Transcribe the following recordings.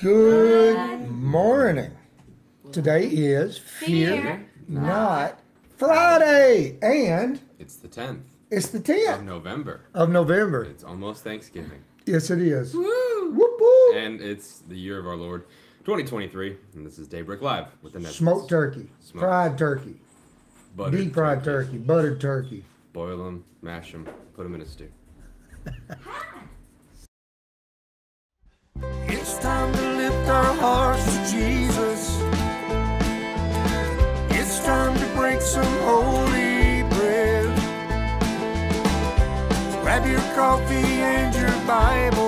Good morning. Today is Fear, Fear Not Friday, and It's the 10th it's the tenth of 10th November. of November. It's almost Thanksgiving. Yes, it is. Woo! Whoop whoop. And it's the year of our Lord 2023. And this is Daybreak Live with the Nesbitt's. Smoked turkey, Smoked. fried turkey, Buttered deep fried turkeys. turkey, buttered turkey. Boil them, mash them, put them in a stew. It's time to lift our hearts to Jesus. It's time to break some holy bread. Grab your coffee and your Bible.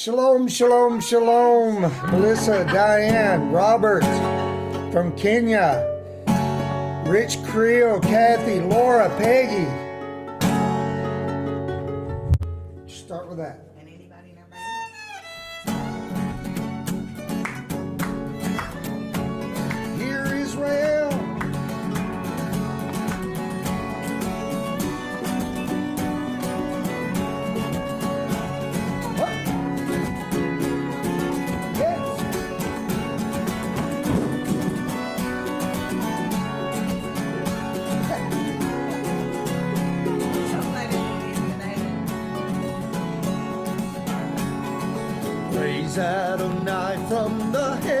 Shalom, shalom, shalom. Melissa, Diane, Robert from Kenya, Rich Creel, Kathy, Laura, Peggy. Start with that. And anybody and everybody else. Hear Israel. She's had from the head.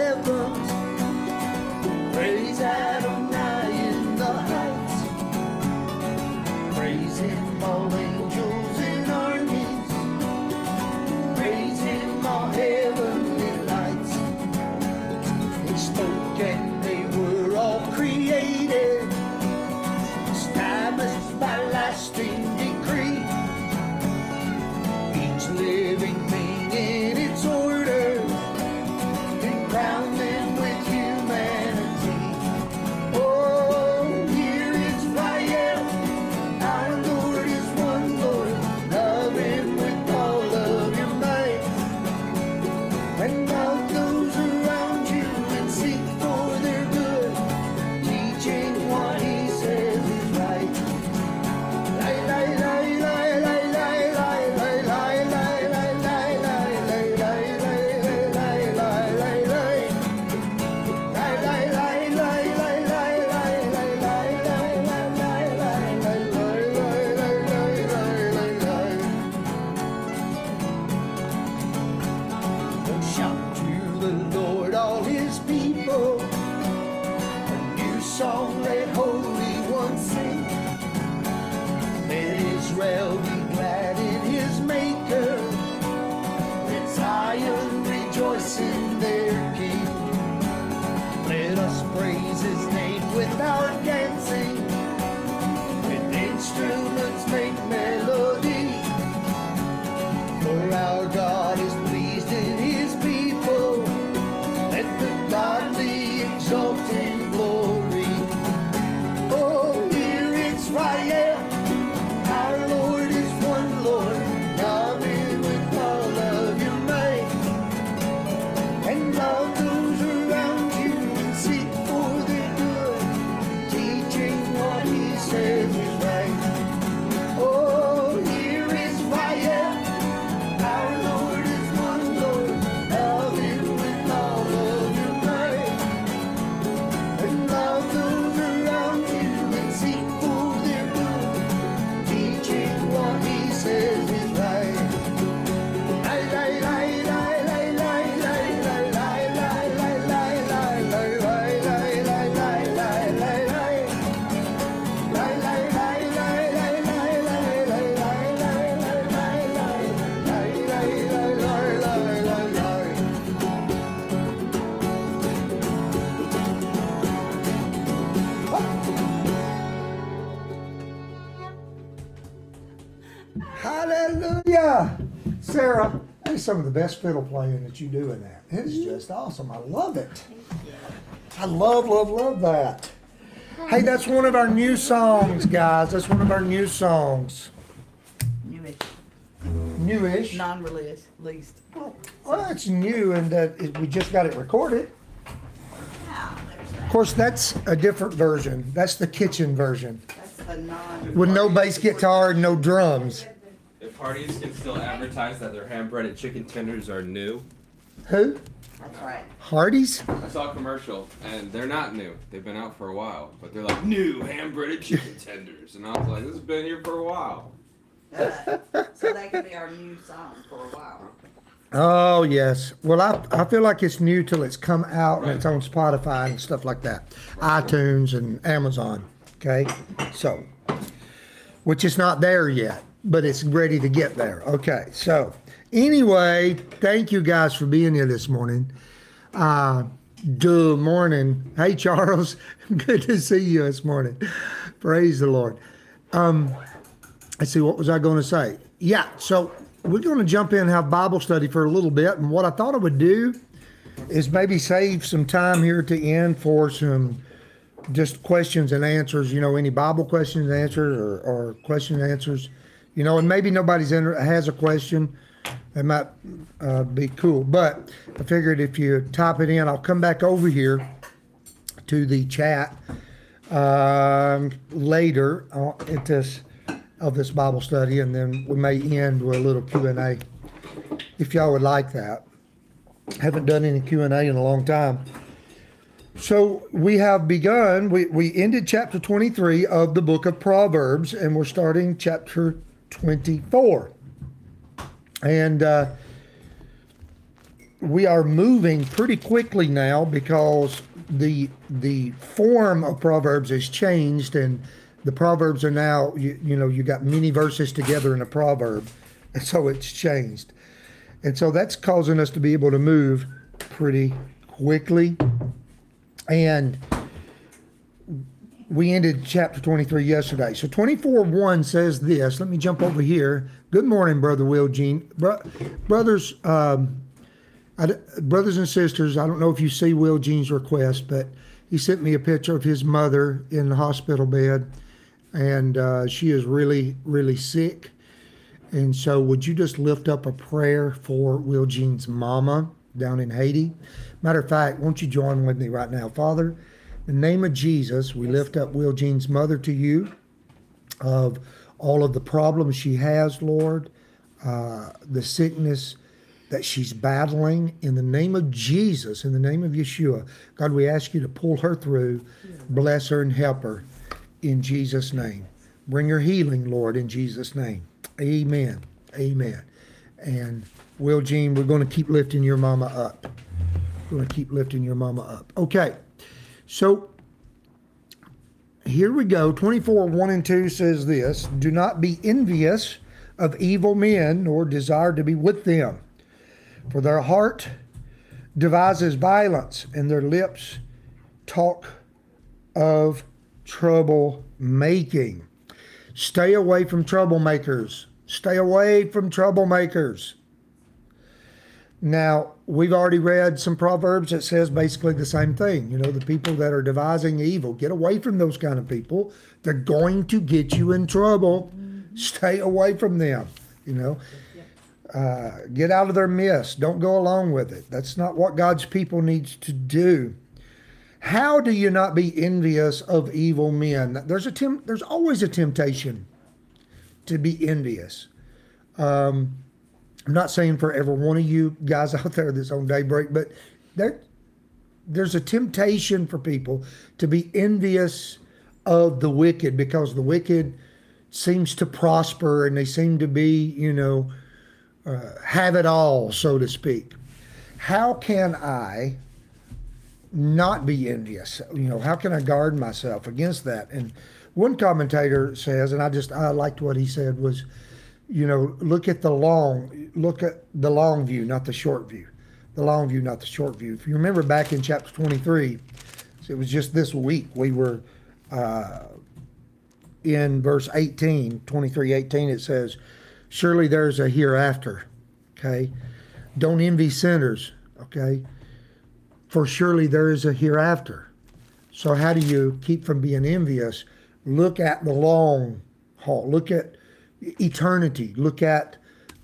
Hallelujah. Sarah, that is some of the best fiddle playing that you do in that. It is just awesome. I love it. I love, love, love that. Hey, that's one of our new songs, guys. That's one of our new songs. Newish, newish. non-released, least. Well, it's new and that it- we just got it recorded. Yeah, there's Of that. course, that's a different version. That's the kitchen version That's the non. with no bass guitar and no drums. If Hardee's can still advertise that their hand breaded chicken tenders are new, Who? That's right. Hardee's? I saw a commercial and they're not new. They've been out for a while, but they're like new hand breaded chicken tenders, and I was like, this has been here for a while. So that could be our new song for a while. Oh yes. Well, I I feel like it's new till it's come out and it's on Spotify and stuff like that, iTunes and Amazon. Okay, so which is not there yet, but it's ready to get there. Okay, so anyway, thank you guys for being here this morning. Uh, good morning. Hey Charles, good to see you this morning. Praise the Lord. Um, let's see, what was I going to say? Yeah, so we're going to jump in and have Bible study for a little bit. And what I thought I would do is maybe save some time here at the end for some just questions and answers, you know, any Bible questions and answers or, or question and answers, you know, and maybe nobody's in, has a question. That might uh, be cool. But I figured if you type it in, I'll come back over here to the chat um, later at this of this Bible study, and then we may end with a little Q and A, if y'all would like that. Haven't done any Q and A in a long time. So we have begun. We we ended chapter twenty three of the book of Proverbs, and we're starting chapter twenty four, and. Uh, we are moving pretty quickly now because the the form of proverbs has changed and the proverbs are now you, you know you got many verses together in a proverb. And so it's changed. And so that's causing us to be able to move pretty quickly. And we ended chapter 23 yesterday so 24 1 says this let me jump over here good morning brother Will Jean Bro- brothers um, I brothers and sisters, I don't know if you see Will Jean's request, but he sent me a picture of his mother in the hospital bed, and uh, she is really, really sick. And so, would you just lift up a prayer for Will Jean's mama down in Haiti? Matter of fact, won't you join with me right now, Father? In the name of Jesus, we lift up Will Jean's mother to you of all of the problems she has, Lord, uh, the sickness that she's battling in the name of Jesus, in the name of Yeshua. God, we ask you to pull her through, bless her and help her in Jesus' name. Bring her healing, Lord, in Jesus' name. Amen. Amen. And Will Jean, we're going to keep lifting your mama up. We're going to keep lifting your mama up. Okay. So here we go. 24, 1 and 2 says this Do not be envious of evil men, nor desire to be with them. For their heart devises violence, and their lips talk of trouble making. Stay away from troublemakers. Stay away from troublemakers. Now, we've already read some proverbs that says basically the same thing. You know, the people that are devising evil, get away from those kind of people. They're going to get you in trouble. Stay away from them. You know, uh, get out of their midst. Don't go along with it. That's not what God's people needs to do. How do you not be envious of evil men? There's a tem- there's always a temptation to be envious. Um, I'm not saying for every one of you guys out there that's on daybreak, but there there's a temptation for people to be envious of the wicked because the wicked seems to prosper and they seem to be, you know, uh, have it all, so to speak. How can I not be envious? You know, how can I guard myself against that? And one commentator says, and I just I liked what he said was, you know, look at the long, look at the long view, not the short view. The long view, not the short view. If you remember back in chapter 23, it was just this week we were uh, in verse 18, 23, 18, it says, Surely there's a hereafter. Okay. Don't envy sinners. Okay. For surely there is a hereafter. So, how do you keep from being envious? Look at the long haul. Look at eternity. Look at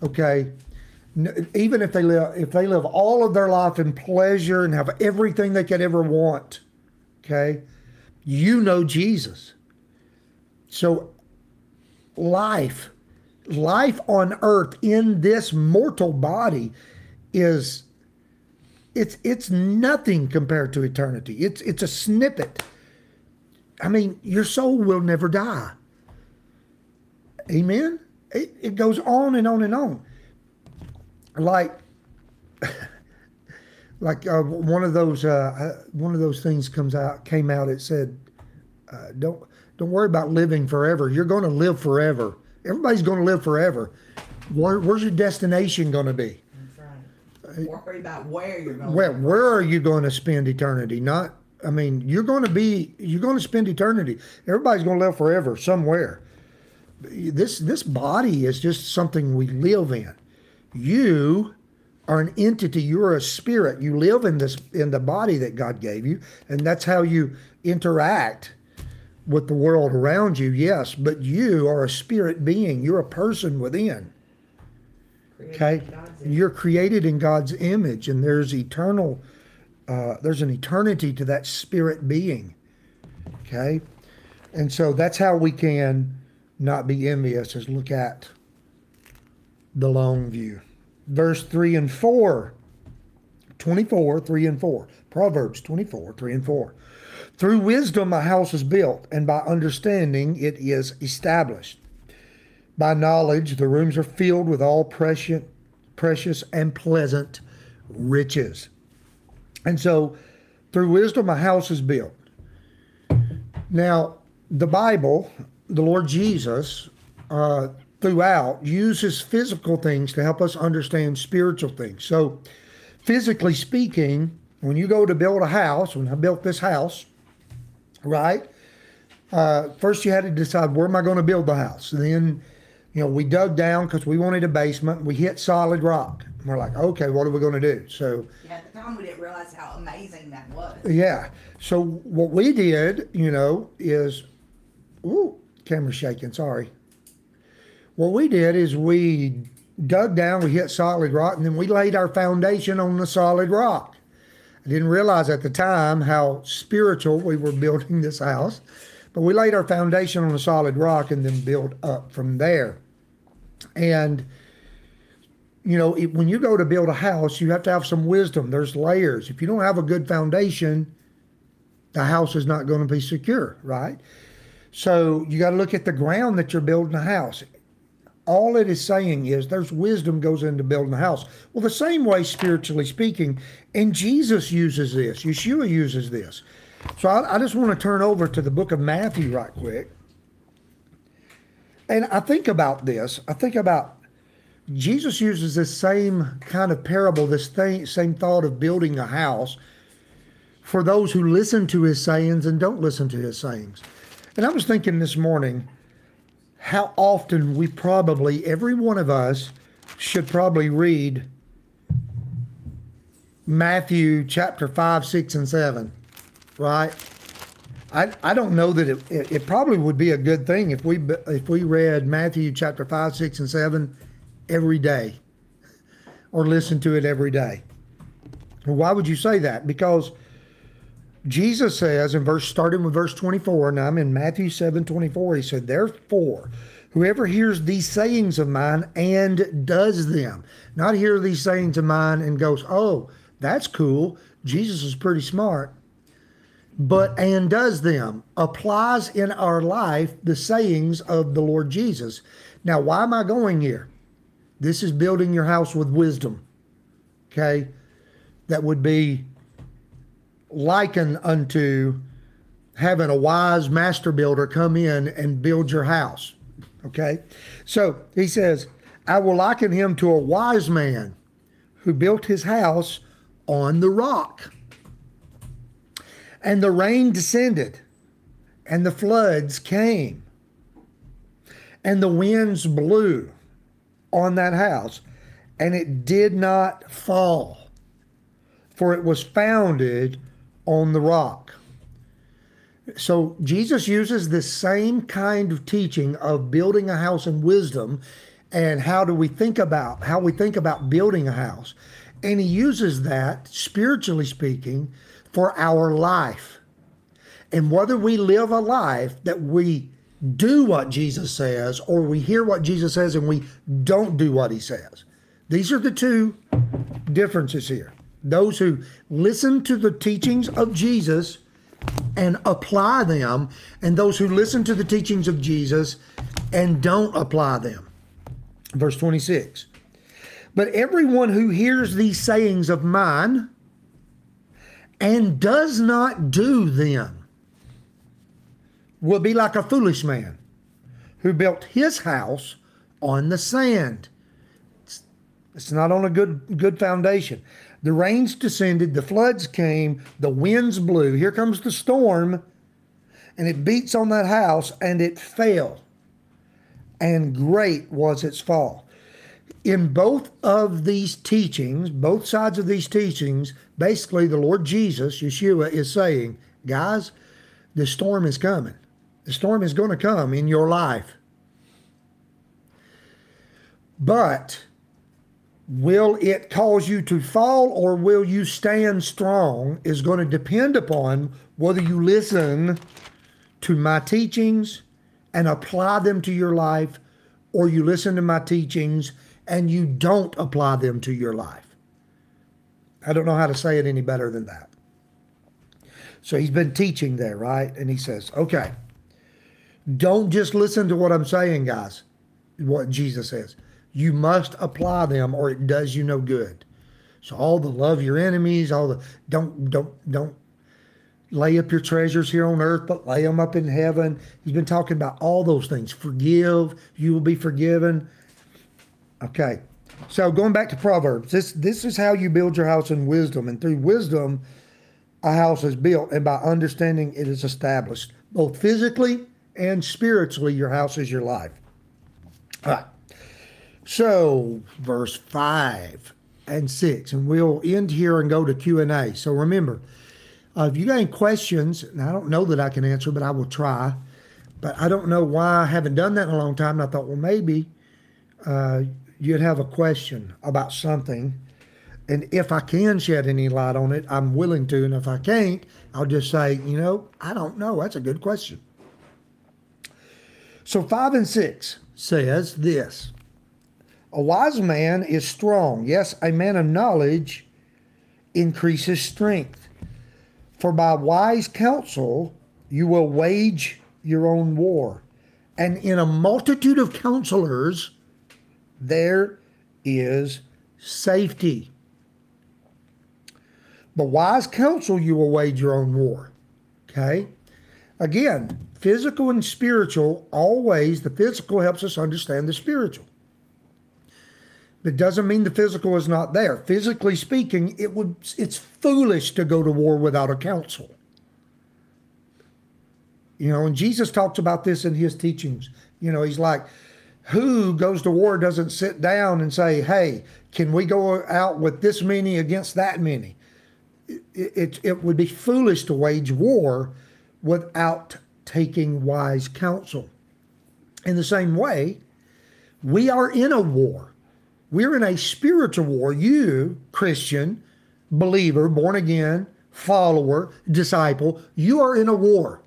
Okay. Even if they live, if they live all of their life in pleasure and have everything they could ever want, okay, you know Jesus. So, life, life on earth in this mortal body is it's it's nothing compared to eternity. It's it's a snippet. I mean, your soul will never die. Amen. It, it goes on and on and on. Like like uh, one of those uh, uh, one of those things comes out came out. It said, uh, "Don't don't worry about living forever. You're going to live forever. Everybody's going to live forever. Where, where's your destination going to be? That's right. Worry about where you're going. Where where are you going to spend eternity? Not, I mean, you're going to be you're going to spend eternity. Everybody's going to live forever somewhere. This this body is just something we live in. You are an entity. You're a spirit. You live in this in the body that God gave you, and that's how you interact with the world around you. Yes, but you are a spirit being. You're a person within. Okay, in God's image. you're created in God's image, and there's eternal, uh, there's an eternity to that spirit being. Okay, and so that's how we can not be envious. Is look at the long view. Verse three and four. 24, 3 and 4. Proverbs 24, 3 and 4. Through wisdom a house is built, and by understanding it is established. By knowledge, the rooms are filled with all precious, precious and pleasant riches. And so, through wisdom, a house is built. Now, the Bible, the Lord Jesus, uh, throughout, uses physical things to help us understand spiritual things. So, physically speaking, when you go to build a house, when I built this house, right? Uh, first, you had to decide where am I going to build the house. Then, you know, we dug down because we wanted a basement. We hit solid rock. We're like, okay, what are we going to do? So, Yeah, at the time we didn't realize how amazing that was. yeah. So what we did, you know, is, ooh, camera shaking. Sorry. What we did is we dug down, we hit solid rock, and then we laid our foundation on the solid rock. I didn't realize at the time how spiritual we were building this house, but we laid our foundation on the solid rock and then built up from there. And you know, it, when you go to build a house, you have to have some wisdom. There's layers. If you don't have a good foundation, the house is not going to be secure, right? So you got to look at the ground that you're building a house. All it is saying is there's wisdom goes into building a house. Well, the same way, spiritually speaking, and Jesus uses this, Yeshua uses this. So I, I just want to turn over to the book of Matthew right quick. And I think about this. I think about Jesus uses this same kind of parable, this thing, same thought of building a house for those who listen to his sayings and don't listen to his sayings. And I was thinking this morning how often we probably, every one of us, should probably read Matthew chapter 5, 6, and 7, right? I, I don't know that it, it, it probably would be a good thing if we if we read Matthew chapter 5, 6, and 7 every day or listen to it every day. Why would you say that? Because Jesus says in verse starting with verse 24, and I'm in Matthew 7 24, he said, Therefore, whoever hears these sayings of mine and does them, not hear these sayings of mine and goes, Oh, that's cool. Jesus is pretty smart. But and does them, applies in our life the sayings of the Lord Jesus. Now, why am I going here? This is building your house with wisdom. Okay? That would be likened unto having a wise master builder come in and build your house. Okay? So he says, I will liken him to a wise man who built his house on the rock. And the rain descended, and the floods came, and the winds blew on that house, and it did not fall, for it was founded on the rock. So Jesus uses this same kind of teaching of building a house in wisdom and how do we think about how we think about building a house. And he uses that, spiritually speaking, for our life. And whether we live a life that we do what Jesus says or we hear what Jesus says and we don't do what he says. These are the two differences here. Those who listen to the teachings of Jesus and apply them, and those who listen to the teachings of Jesus and don't apply them. Verse 26. But everyone who hears these sayings of mine and does not do them will be like a foolish man who built his house on the sand. It's, not on a good good foundation. The rains descended, the floods came, the winds blew. Here comes the storm, and it beats on that house, and it fell. And great was its fall. In both of these teachings, both sides of these teachings, basically the Lord Jesus, Yeshua, is saying, guys, the storm is coming. The storm is going to come in your life. But will it cause you to fall or will you stand strong is going to depend upon whether you listen to my teachings and apply them to your life or you listen to my teachings and you don't apply them to your life. I don't know how to say it any better than that. So he's been teaching there, right? And he says, okay, don't just listen to what I'm saying, guys, what Jesus says you must apply them or it does you no good. So all the love your enemies, all the don't don't don't lay up your treasures here on earth, but lay them up in heaven. He's been talking about all those things. Forgive, you will be forgiven. Okay. So going back to Proverbs, this this is how you build your house in wisdom. And through wisdom, a house is built, and by understanding it is established. Both physically and spiritually, your house is your life. All right. So, verse 5 and 6, and we'll end here and go to Q&A. So remember, uh, if you got any questions, and I don't know that I can answer, but I will try. But I don't know why I haven't done that in a long time. And I thought, well, maybe uh, you'd have a question about something. And if I can shed any light on it, I'm willing to. And if I can't, I'll just say, you know, I don't know. That's a good question. So 5 and 6 says this a wise man is strong. Yes, a man of knowledge increases strength. For by wise counsel you will wage your own war. And in a multitude of counselors, there is safety. But wise counsel you will wage your own war. Okay? Again, physical and spiritual, always the physical helps us understand the spiritual. It doesn't mean the physical is not there. Physically speaking, it would it's foolish to go to war without a council. You know, and Jesus talks about this in his teachings. You know, he's like, who goes to war doesn't sit down and say, hey, can we go out with this many against that many? It, it, it would be foolish to wage war without taking wise counsel. In the same way, we are in a war. We're in a spiritual war. You, Christian, believer, born again, follower, disciple, you are in a war.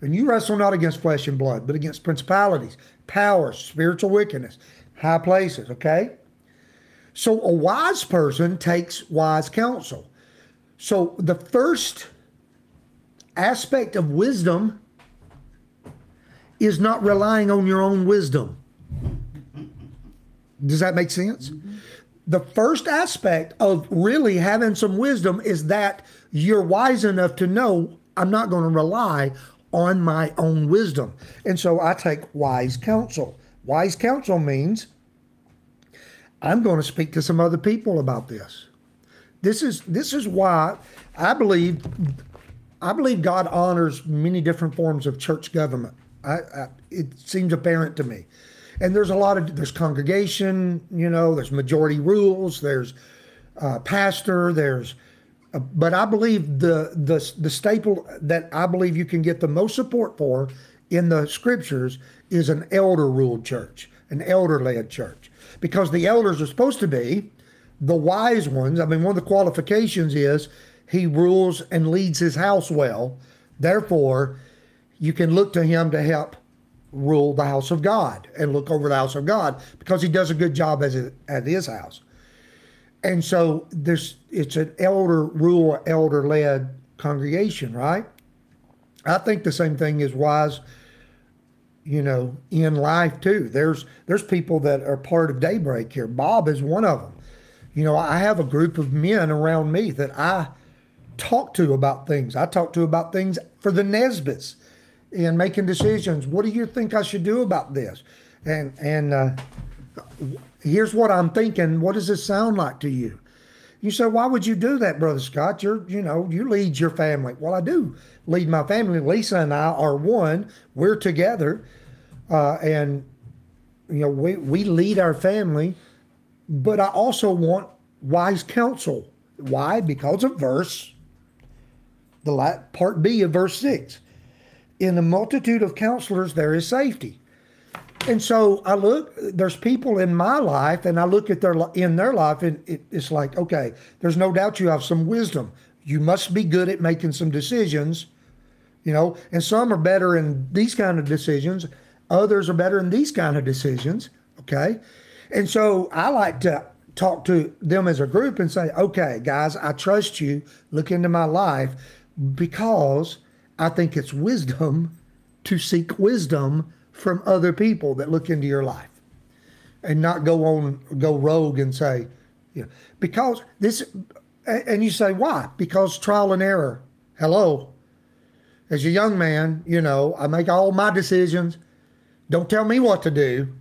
And you wrestle not against flesh and blood, but against principalities, powers, spiritual wickedness, high places, okay? So a wise person takes wise counsel. So the first aspect of wisdom is not relying on your own wisdom. Does that make sense? Mm-hmm. The first aspect of really having some wisdom is that you're wise enough to know I'm not going to rely on my own wisdom. And so I take wise counsel. Wise counsel means I'm going to speak to some other people about this. This is this is why I believe I believe God honors many different forms of church government. I, I, it seems apparent to me and there's a lot of there's congregation, you know, there's majority rules, there's uh, pastor, there's, uh, but I believe the the the staple that I believe you can get the most support for in the scriptures is an elder ruled church. an elder led church because the elders are supposed to be the wise ones. I mean, one of the qualifications is he rules and leads his house well. Therefore, you can look to him to help rule the house of God and look over the house of God because he does a good job as it, at his house. And so this it's an elder rule, elder led congregation, right? I think the same thing is wise, you know, in life too. There's there's people that are part of Daybreak here. Bob is one of them. You know, I have a group of men around me that I talk to about things. I talk to about things for the Nesbits and making decisions. What do you think I should do about this? And and uh, here's what I'm thinking. What does this sound like to you? You say, why would you do that, Brother Scott? You're, you know, you lead your family. Well, I do lead my family. Lisa and I are one. We're together, uh, and you know, we we lead our family. But I also want wise counsel. Why? Because of verse, the part B of verse six. In the multitude of counselors, there is safety. And so I look. There's people in my life, and I look at their in their life, and it, it's like, okay, there's no doubt you have some wisdom. You must be good at making some decisions, you know. And some are better in these kind of decisions. Others are better in these kind of decisions. Okay, and so I like to talk to them as a group and say, okay, guys, I trust you. Look into my life because I think it's wisdom to seek wisdom from other people that look into your life and not go on go rogue and say you know because this and you say why? Because trial and error. Hello. As a young man you know i make all my decisions. Don't tell me what to do.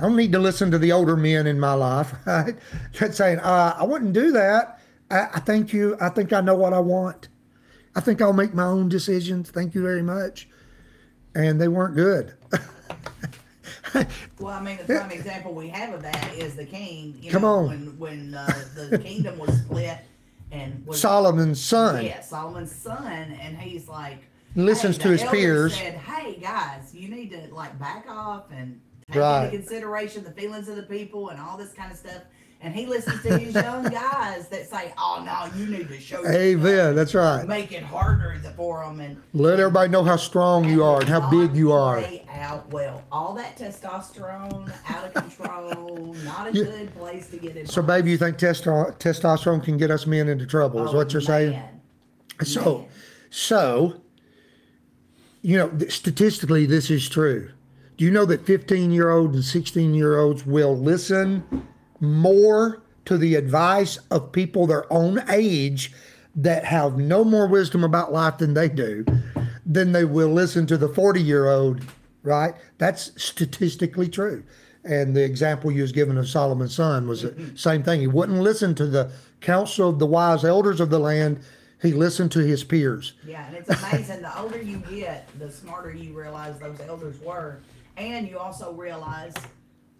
I don't need to listen to the older men in my life right? That's saying uh, i wouldn't do that. I, I think you. I think i know what i want i think i'll make my own decisions thank you very much and they weren't good Well, I mean, the prime example we have of that is the king. You Come know, on. When when uh, the kingdom was split and was solomon's son yeah Solomon's son, and he's like Listens hey, to his peers. Said, hey guys, you need to like back off and take Right. into consideration the feelings of the people and all this kind of stuff. And he listens to his young guys that say, "Oh no, you need to show Amen. That's right. make it harder for them." And Let everybody know how strong you are and how big you are. Out well. All that testosterone out of control. not a Yeah. good place to get in. So, baby, you think testo- testosterone can get us men into trouble? Is oh, what you're saying? So, Oh, Man. so, you know, statistically, this is true. Do you know that 15 year olds and 16 year olds will listen more to the advice of people their own age that have no more wisdom about life than they do than they will listen to the 40 year old, right? That's statistically true. And the example you was given of Solomon's son was the mm-hmm. same thing. He wouldn't listen to the counsel of the wise elders of the land. He listened to his peers. Yeah, and it's amazing. the older you get, the smarter you realize those elders were, and you also realize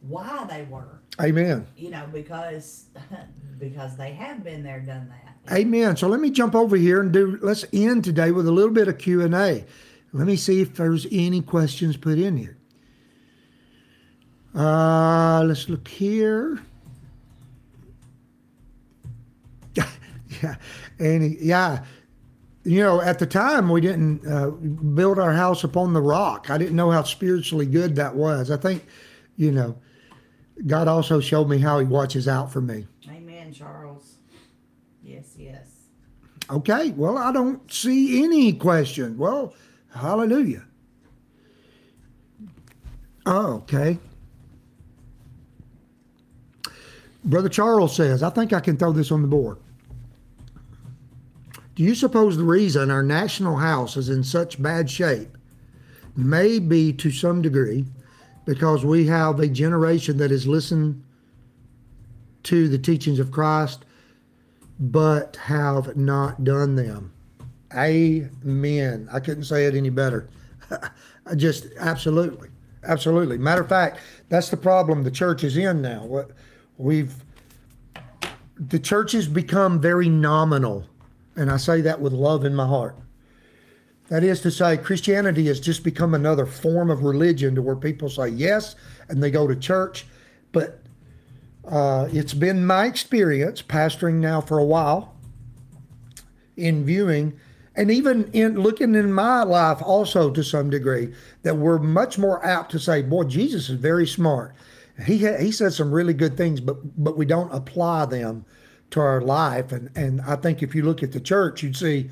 why they were. Amen. You know, because because they have been there, done that. Amen. So let me jump over here and do. Let's end today with a little bit of Q and A. Let me see if there's any questions put in here. Uh, let's look here. yeah, and yeah, you know, at the time we didn't uh, build our house upon the rock. I didn't know how spiritually good that was. I think, you know, God also showed me how He watches out for me. Amen, Charles. Yes, yes. Okay, well, I don't see any question. Well, hallelujah. Oh, okay. Brother Charles says, I think I can throw this on the board. Do you suppose the reason our national house is in such bad shape may be to some degree because we have a generation that has listened to the teachings of Christ but have not done them. Amen. I couldn't say it any better. Just absolutely, absolutely. Matter of fact, that's the problem the church is in now. What we've the church has become very nominal, and I say that with love in my heart. That is to say, Christianity has just become another form of religion to where people say yes and they go to church. But uh, it's been my experience, pastoring now for a while, in viewing and even in looking in my life also to some degree, that we're much more apt to say, boy, Jesus is very smart. He, ha- he said some really good things, but, but we don't apply them to our life. And, and I think if you look at the church, you'd see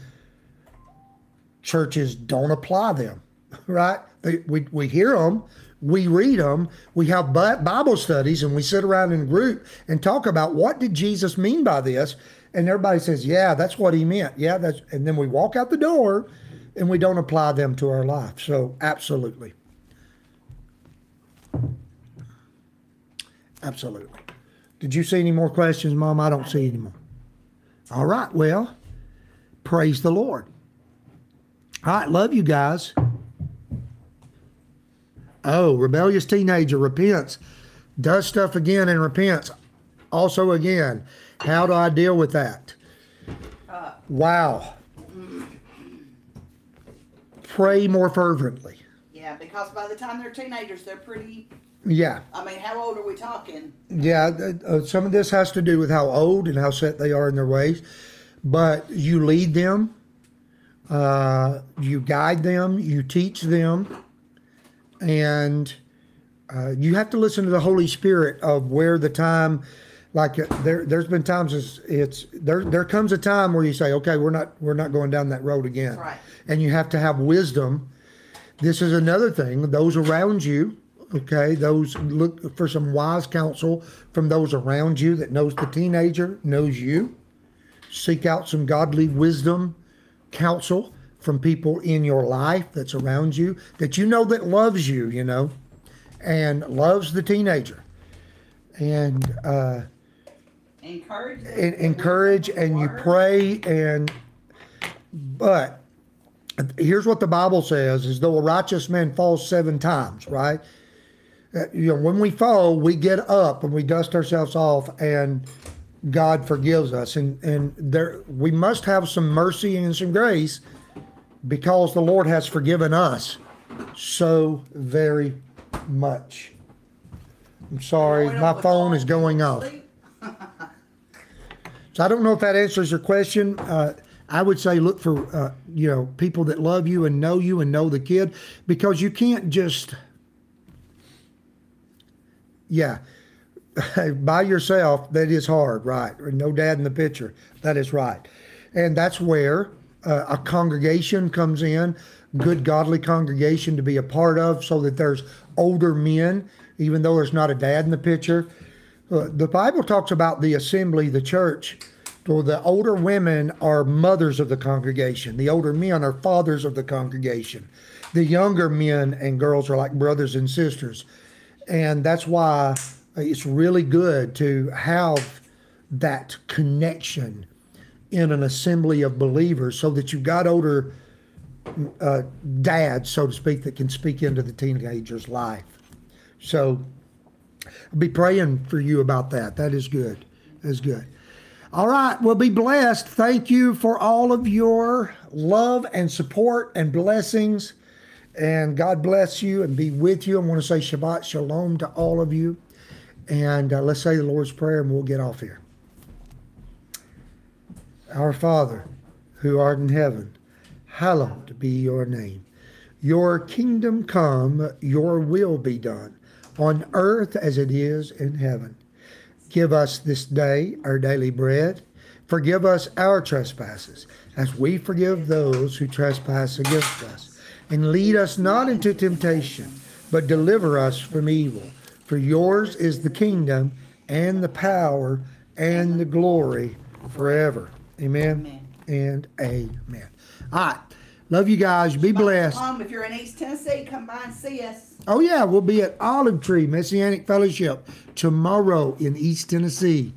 churches don't apply them, right? They, we, we hear them, we read them, we have Bible studies, and we sit around in a group and talk about what did Jesus mean by this, and everybody says, "Yeah, that's what he meant." Yeah, that's, and then we walk out the door, and we don't apply them to our life. So, absolutely, absolutely. Did you see any more questions, Mom? I don't see any more. All right, well, praise the Lord. All right, love you guys. Oh, rebellious teenager repents, does stuff again and repents. Also, again, how do I deal with that? Wow. Pray more fervently. Yeah, because by the time they're teenagers, they're pretty. Yeah, I mean, how old are we talking? yeah. Uh, some of this has to do with how old and how set they are in their ways, but you lead them, uh, you guide them, you teach them, and uh, you have to listen to the Holy Spirit of where the time. Like uh, there, there's been times it's, it's there. There comes a time where you say, "Okay, we're not, we're not going down that road again," Right. and you have to have wisdom. This is another thing. Those around you, okay, those look for some wise counsel from those around you that knows the teenager, knows you. Seek out some godly wisdom, counsel from people in your life that's around you that you know that loves you, you know, and loves the teenager. And uh, Encourage. and encourage and you pray and but here's what the bible says is though a righteous man falls seven times right Uh, you know when we fall we get up and we dust ourselves off and god forgives us. And and there we must have some mercy and some grace because the lord has forgiven us so very much. I'm sorry my phone is going off. so I don't know if that answers your question. Uh, I would say look for uh, you know people that love you and know you and know the kid because you can't just yeah by yourself that is hard right no dad in the picture that is right and that's where uh, a congregation comes in good godly congregation to be a part of so that there's older men even though there's not a dad in the picture uh, the Bible talks about the assembly, the church. So the older women are mothers of the congregation. The older men are fathers of the congregation. The younger men and girls are like brothers and sisters. And that's why it's really good to have that connection in an assembly of believers so that you've got older uh, dads, so to speak, that can speak into the teenager's life. So I'll be praying for you about that. That is good. That's good. All right. Well, be blessed. Thank you for all of your love and support and blessings. And God bless you and be with you. I want to say Shabbat Shalom to all of you. And uh, let's say the Lord's Prayer and we'll get off here. Our Father, who art in heaven, hallowed be your name. Your kingdom come, your will be done, on earth as it is in heaven. Give us this day our daily bread. Forgive us our trespasses, as we forgive those who trespass against us. And lead us not into temptation, but deliver us from evil. For yours is the kingdom, and the power, and the glory forever. Amen, and amen. All right. Love you guys. Be blessed. Mom, if you're in East Tennessee, come by and see us. Oh yeah, we'll be at Olive Tree Messianic Fellowship tomorrow in East Tennessee.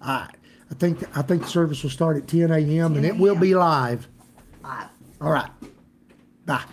I, I think I think the service will start at 10 a.m. and it will be live. Bye. All right. Bye.